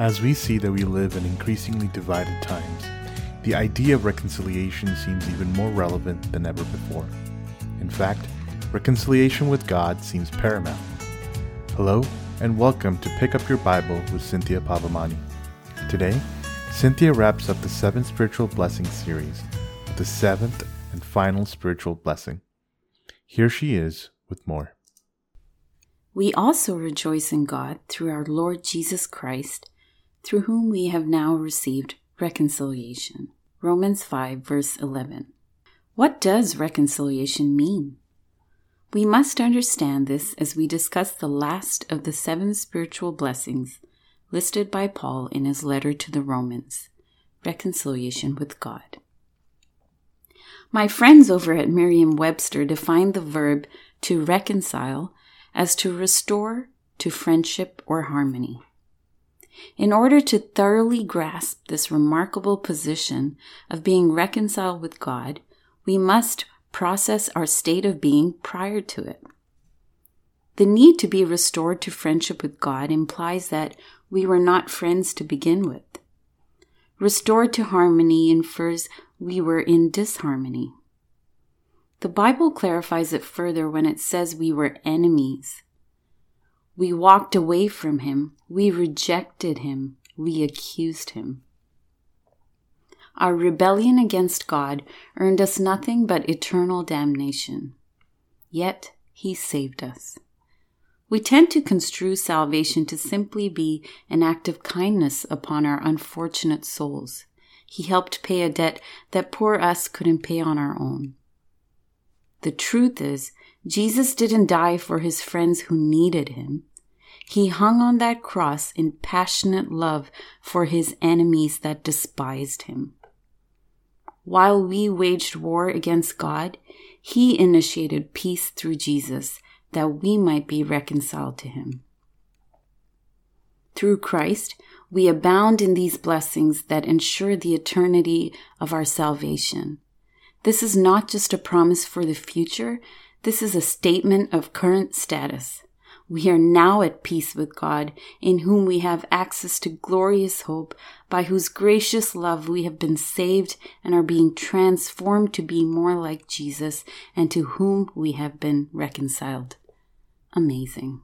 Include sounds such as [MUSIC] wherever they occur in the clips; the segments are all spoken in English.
As we see that we live in increasingly divided times, the idea of reconciliation seems even more relevant than ever before. In fact, reconciliation with God seems paramount. Hello, and welcome to Pick Up Your Bible with Cynthia Pavamani. Today, Cynthia wraps up the seven spiritual blessings series with the seventh and final spiritual blessing. Here she is with more. We also rejoice in God through our Lord Jesus Christ, through whom we have now received reconciliation. Romans 5, verse 11. What does reconciliation mean? We must understand this as we discuss the last of the seven spiritual blessings listed by Paul in his letter to the Romans reconciliation with God. My friends over at Merriam Webster define the verb to reconcile as to restore to friendship or harmony. In order to thoroughly grasp this remarkable position of being reconciled with God, we must process our state of being prior to it. The need to be restored to friendship with God implies that we were not friends to begin with. Restored to harmony infers we were in disharmony. The Bible clarifies it further when it says we were enemies. We walked away from him. We rejected him. We accused him. Our rebellion against God earned us nothing but eternal damnation. Yet he saved us. We tend to construe salvation to simply be an act of kindness upon our unfortunate souls. He helped pay a debt that poor us couldn't pay on our own. The truth is, Jesus didn't die for his friends who needed him. He hung on that cross in passionate love for his enemies that despised him. While we waged war against God, he initiated peace through Jesus that we might be reconciled to him. Through Christ, we abound in these blessings that ensure the eternity of our salvation. This is not just a promise for the future, this is a statement of current status. We are now at peace with God, in whom we have access to glorious hope, by whose gracious love we have been saved and are being transformed to be more like Jesus, and to whom we have been reconciled. Amazing.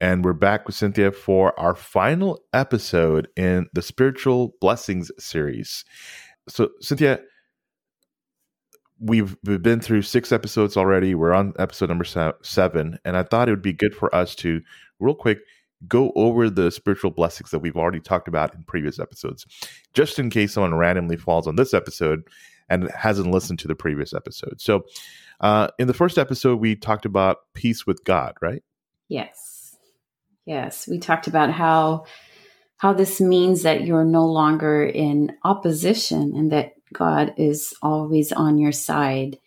And we're back with Cynthia for our final episode in the Spiritual Blessings series. So, Cynthia, we've we've been through six episodes already. We're on episode number seven, and I thought it would be good for us to real quick go over the spiritual blessings that we've already talked about in previous episodes, just in case someone randomly falls on this episode and hasn't listened to the previous episode. So, uh, in the first episode, we talked about peace with God, right? Yes, yes, we talked about how how this means that you're no longer in opposition and that God is always on your side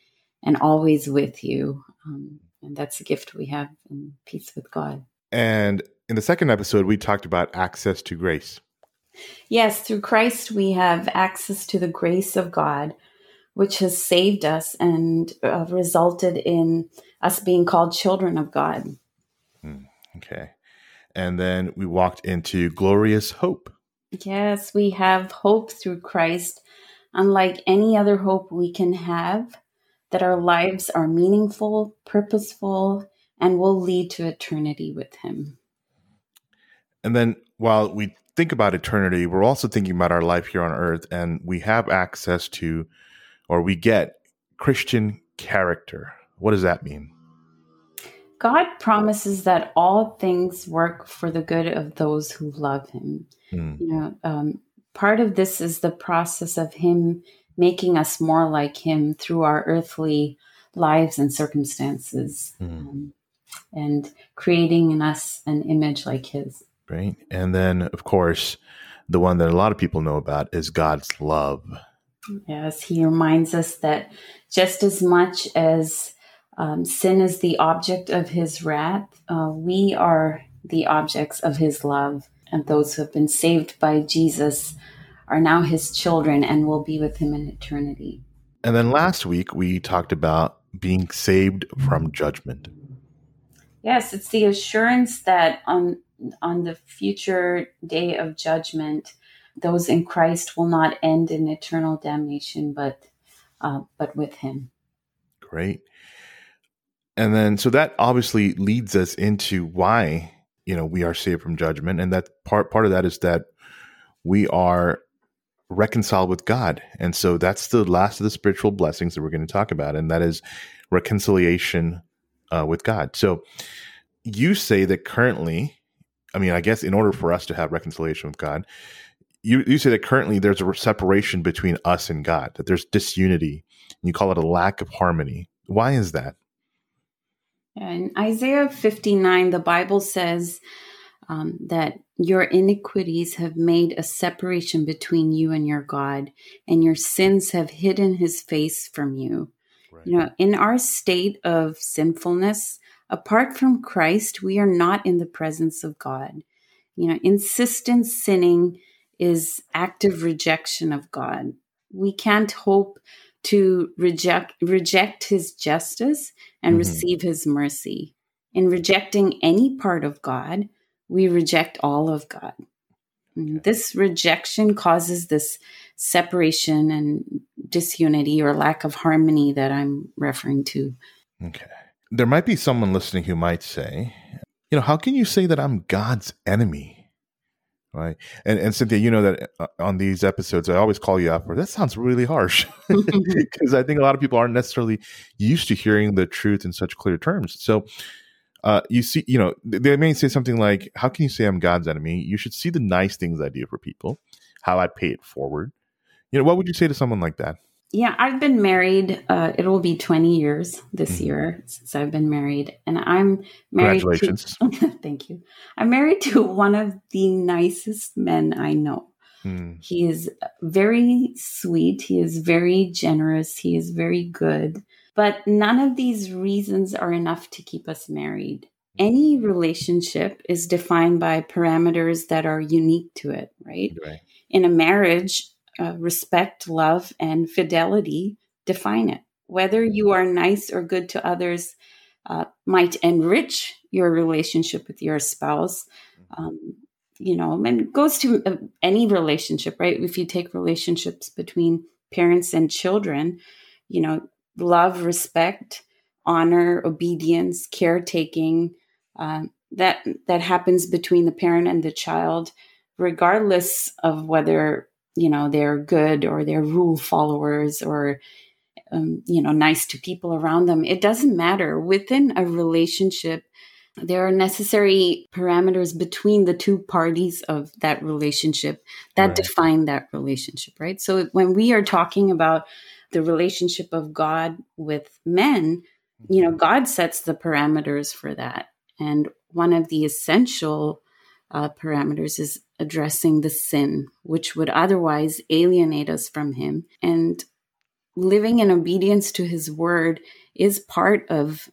and always with you. Um, and that's a gift we have in peace with God. And in the second episode, we talked about access to grace. Yes, through Christ, we have access to the grace of God, which has saved us and uh, resulted in us being called children of God. Hmm, okay. And then we walked into glorious hope. Yes, we have hope through Christ unlike any other hope we can have, that our lives are meaningful, purposeful, and will lead to eternity with Him. And then while we think about eternity, we're also thinking about our life here on earth, and we have access to, or we get Christian character. What does that mean? God promises that all things work for the good of those who love Him. Mm. You know, um, part of this is the process of Him making us more like Him through our earthly lives and circumstances, mm. um, and creating in us an image like His. Right, and then of course, the one that a lot of people know about is God's love. Yes, He reminds us that just as much as um, sin is the object of His wrath, uh, we are the objects of His love and those who have been saved by Jesus are now his children and will be with him in eternity. And then last week we talked about being saved from judgment. Yes, it's the assurance that on on the future day of judgment, those in Christ will not end in eternal damnation, but uh, but with Him. Great. And then, so that obviously leads us into why you know we are saved from judgment, and that part part of that is that we are reconciled with God, and so that's the last of the spiritual blessings that we're going to talk about, and that is reconciliation uh, with God. So, you say that currently, I mean, I guess in order for us to have reconciliation with God, you, you say that currently there's a separation between us and God, that there's disunity, and you call it a lack of harmony. Why is that? In Isaiah 59, the Bible says um, that your iniquities have made a separation between you and your God, and your sins have hidden his face from you. Right. You know, in our state of sinfulness, apart from Christ, we are not in the presence of God. You know, insistent sinning is active rejection of God. We can't hope to reject reject his justice and mm-hmm. receive his mercy. In rejecting any part of God, we reject all of God. This rejection causes this separation and disunity or lack of harmony that I'm referring to. Okay. There might be someone listening who might say, you know, how can you say that I'm God's enemy? Right? And and Cynthia, you know that uh, on these episodes, I always call you up for that sounds really harsh [LAUGHS] [LAUGHS] because I think a lot of people aren't necessarily used to hearing the truth in such clear terms. So. Uh, you see, you know, they may say something like, "How can you say I'm God's enemy? You should see the nice things I do for people, how I pay it forward." You know, what would you say to someone like that? Yeah, I've been married. Uh, it will be 20 years this mm-hmm. year since I've been married. And I'm married. Congratulations. To, [LAUGHS] thank you. I'm married to one of the nicest men I know. Mm. He is very sweet. He is very generous. He is very good. But none of these reasons are enough to keep us married. Any relationship is defined by parameters that are unique to it, right? right. In a marriage, uh, respect, love, and fidelity define it. Whether you are nice or good to others uh, might enrich your relationship with your spouse. Um, you know, and it goes to uh, any relationship, right? If you take relationships between parents and children, you know, love, respect, honor, obedience, caretaking, uh, that that happens between the parent and the child, regardless of whether you know they're good or they're rule followers or um, you know nice to people around them it doesn't matter within a relationship there are necessary parameters between the two parties of that relationship that right. define that relationship right so when we are talking about the relationship of god with men you know mm-hmm. god sets the parameters for that and one of the essential uh, parameters is addressing the sin, which would otherwise alienate us from Him. And living in obedience to His word is part of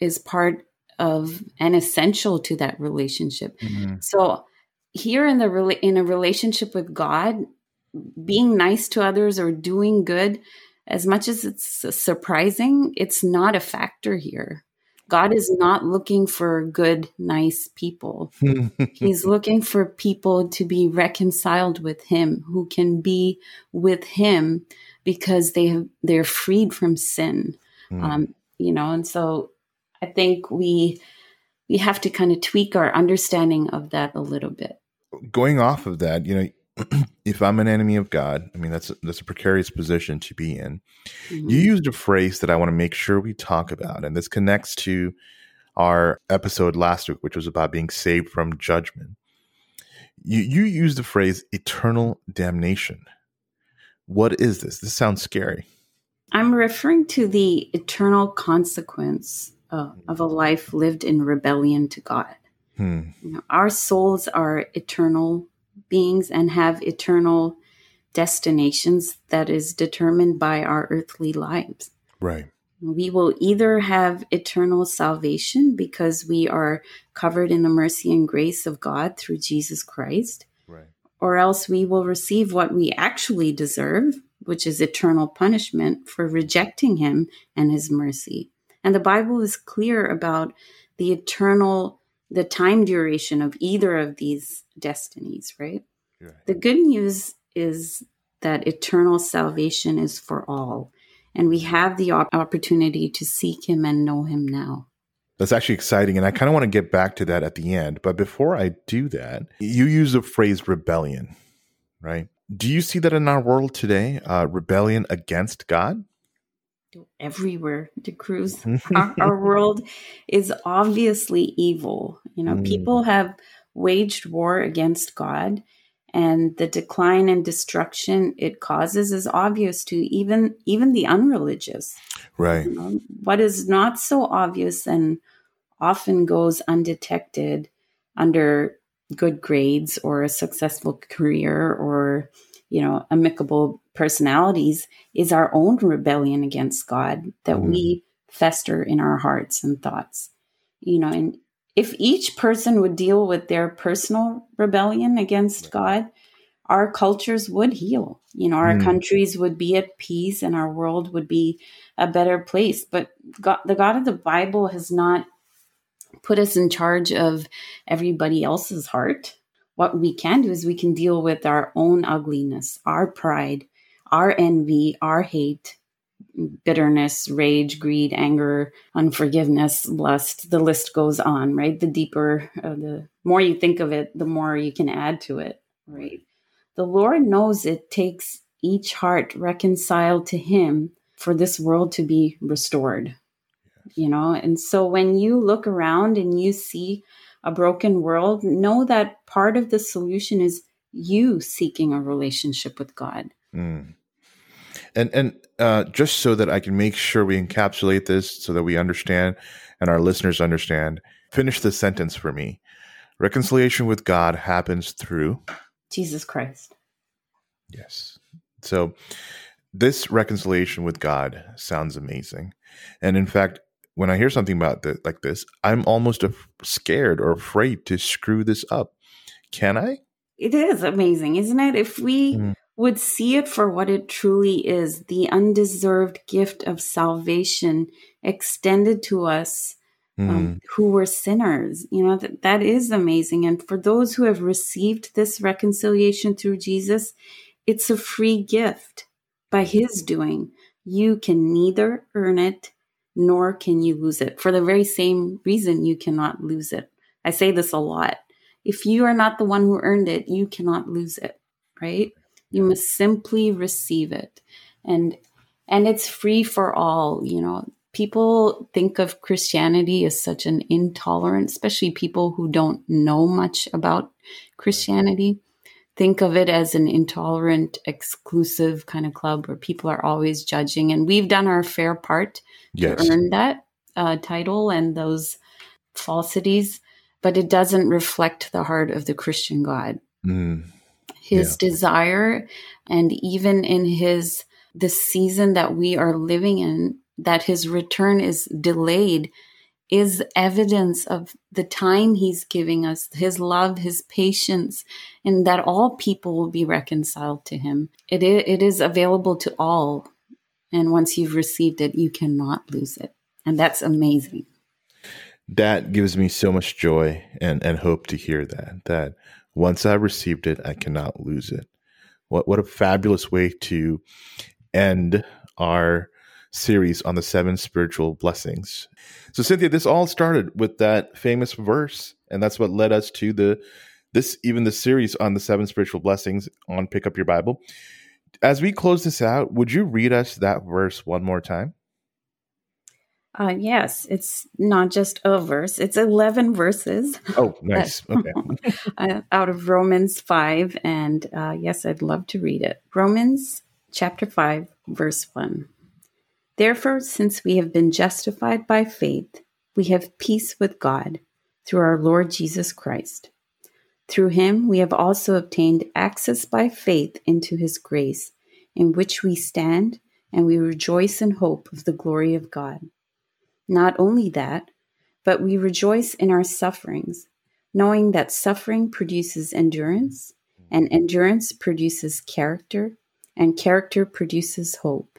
is part of and essential to that relationship. Mm-hmm. So here in the in a relationship with God, being nice to others or doing good, as much as it's surprising, it's not a factor here. God is not looking for good, nice people. [LAUGHS] He's looking for people to be reconciled with Him, who can be with Him because they have, they're freed from sin. Mm. Um, you know, and so I think we we have to kind of tweak our understanding of that a little bit. Going off of that, you know, [CLEARS THROAT] if I'm an enemy of God, I mean that's a, that's a precarious position to be in. Mm-hmm. You used a phrase that I want to make sure we talk about, and this connects to our episode last week, which was about being saved from judgment. You you used the phrase eternal damnation. What is this? This sounds scary. I'm referring to the eternal consequence uh, of a life lived in rebellion to God. Hmm. You know, our souls are eternal beings and have eternal destinations that is determined by our earthly lives. Right. We will either have eternal salvation because we are covered in the mercy and grace of God through Jesus Christ. Right. Or else we will receive what we actually deserve, which is eternal punishment for rejecting him and his mercy. And the Bible is clear about the eternal the time duration of either of these destinies, right? right? The good news is that eternal salvation is for all, and we have the opportunity to seek Him and know Him now. That's actually exciting. And I kind of want to get back to that at the end. But before I do that, you use the phrase rebellion, right? Do you see that in our world today? Uh, rebellion against God? Everywhere, to cruise. [LAUGHS] our, our, world is obviously evil. You know, mm. people have waged war against God, and the decline and destruction it causes is obvious to even even the unreligious. Right. You know, what is not so obvious and often goes undetected under good grades or a successful career or you know amicable personalities is our own rebellion against god that mm. we fester in our hearts and thoughts you know and if each person would deal with their personal rebellion against god our cultures would heal you know our mm. countries would be at peace and our world would be a better place but god, the god of the bible has not put us in charge of everybody else's heart. What we can do is we can deal with our own ugliness, our pride, our envy, our hate, bitterness, rage, greed, anger, unforgiveness, lust. The list goes on, right? The deeper, uh, the more you think of it, the more you can add to it, right? The Lord knows it takes each heart reconciled to Him for this world to be restored you know and so when you look around and you see a broken world know that part of the solution is you seeking a relationship with god. Mm. and and uh, just so that i can make sure we encapsulate this so that we understand and our listeners understand finish the sentence for me. Reconciliation with god happens through jesus christ. Yes. So this reconciliation with god sounds amazing. And in fact when I hear something about that like this, I'm almost af- scared or afraid to screw this up. Can I? It is amazing, isn't it? If we mm. would see it for what it truly is the undeserved gift of salvation extended to us mm. um, who were sinners, you know, that, that is amazing. And for those who have received this reconciliation through Jesus, it's a free gift by his doing. You can neither earn it nor can you lose it for the very same reason you cannot lose it. I say this a lot. If you are not the one who earned it, you cannot lose it, right? You must simply receive it. And and it's free for all, you know. People think of Christianity as such an intolerant, especially people who don't know much about Christianity think of it as an intolerant, exclusive kind of club where people are always judging. And we've done our fair part yes. to earn that uh, title and those falsities, but it doesn't reflect the heart of the Christian God. Mm. His yeah. desire, and even in his the season that we are living in, that his return is delayed is evidence of the time he's giving us, his love, his patience, and that all people will be reconciled to him. It is, it is available to all. And once you've received it, you cannot lose it. And that's amazing. That gives me so much joy and, and hope to hear that. That once I've received it, I cannot lose it. What what a fabulous way to end our series on the seven spiritual blessings. So Cynthia, this all started with that famous verse, and that's what led us to the this even the series on the seven spiritual blessings on Pick Up Your Bible. As we close this out, would you read us that verse one more time? Uh, yes, it's not just a verse; it's eleven verses. Oh, nice. [LAUGHS] Okay. Uh, out of Romans five, and uh, yes, I'd love to read it. Romans chapter five, verse one. Therefore, since we have been justified by faith, we have peace with God through our Lord Jesus Christ. Through him, we have also obtained access by faith into his grace, in which we stand and we rejoice in hope of the glory of God. Not only that, but we rejoice in our sufferings, knowing that suffering produces endurance, and endurance produces character, and character produces hope.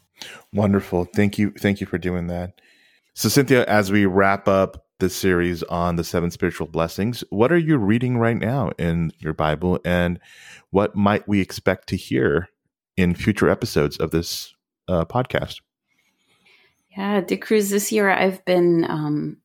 Wonderful. Thank you. Thank you for doing that. So, Cynthia, as we wrap up this series on the seven spiritual blessings, what are you reading right now in your Bible, and what might we expect to hear in future episodes of this uh, podcast? Yeah, De this year I've been um,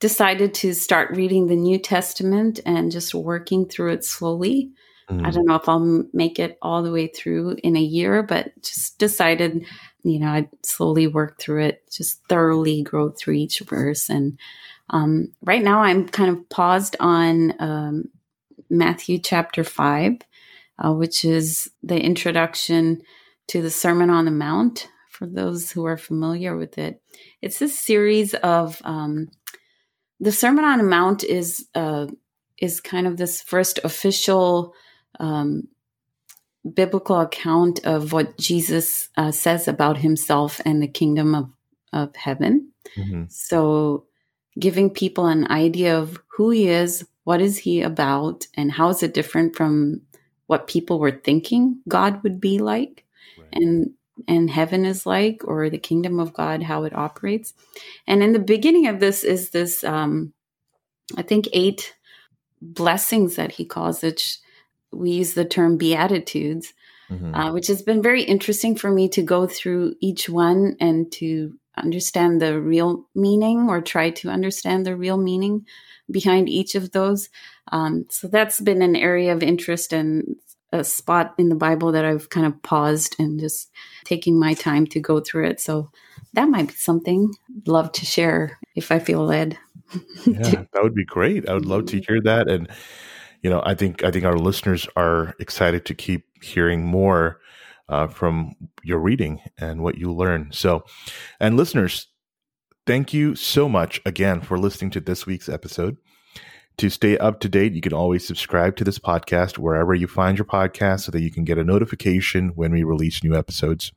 decided to start reading the New Testament and just working through it slowly. Mm. I don't know if I'll make it all the way through in a year, but just decided, you know, I'd slowly work through it, just thoroughly go through each verse. And um, right now I'm kind of paused on um, Matthew chapter 5, uh, which is the introduction to the Sermon on the Mount. For those who are familiar with it, it's this series of um, the Sermon on the Mount is uh, is kind of this first official um, biblical account of what Jesus uh, says about himself and the kingdom of, of heaven. Mm-hmm. So, giving people an idea of who he is, what is he about, and how is it different from what people were thinking God would be like, right. and and heaven is like, or the kingdom of God, how it operates. And in the beginning of this is this, um, I think, eight blessings that he calls it we use the term beatitudes, mm-hmm. uh, which has been very interesting for me to go through each one and to understand the real meaning or try to understand the real meaning behind each of those. Um, so that's been an area of interest and a spot in the Bible that I've kind of paused and just taking my time to go through it. So that might be something I'd love to share if I feel led. yeah, that would be great. I would love to [LAUGHS] hear that. And you know, I think I think our listeners are excited to keep hearing more uh, from your reading and what you learn. So, and listeners, thank you so much again for listening to this week's episode. To stay up to date, you can always subscribe to this podcast wherever you find your podcast so that you can get a notification when we release new episodes.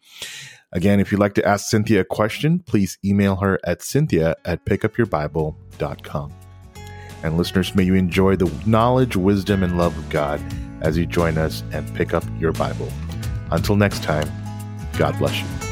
Again, if you'd like to ask Cynthia a question, please email her at cynthia at pickupyourbible.com. And listeners, may you enjoy the knowledge, wisdom, and love of God as you join us and pick up your Bible. Until next time, God bless you.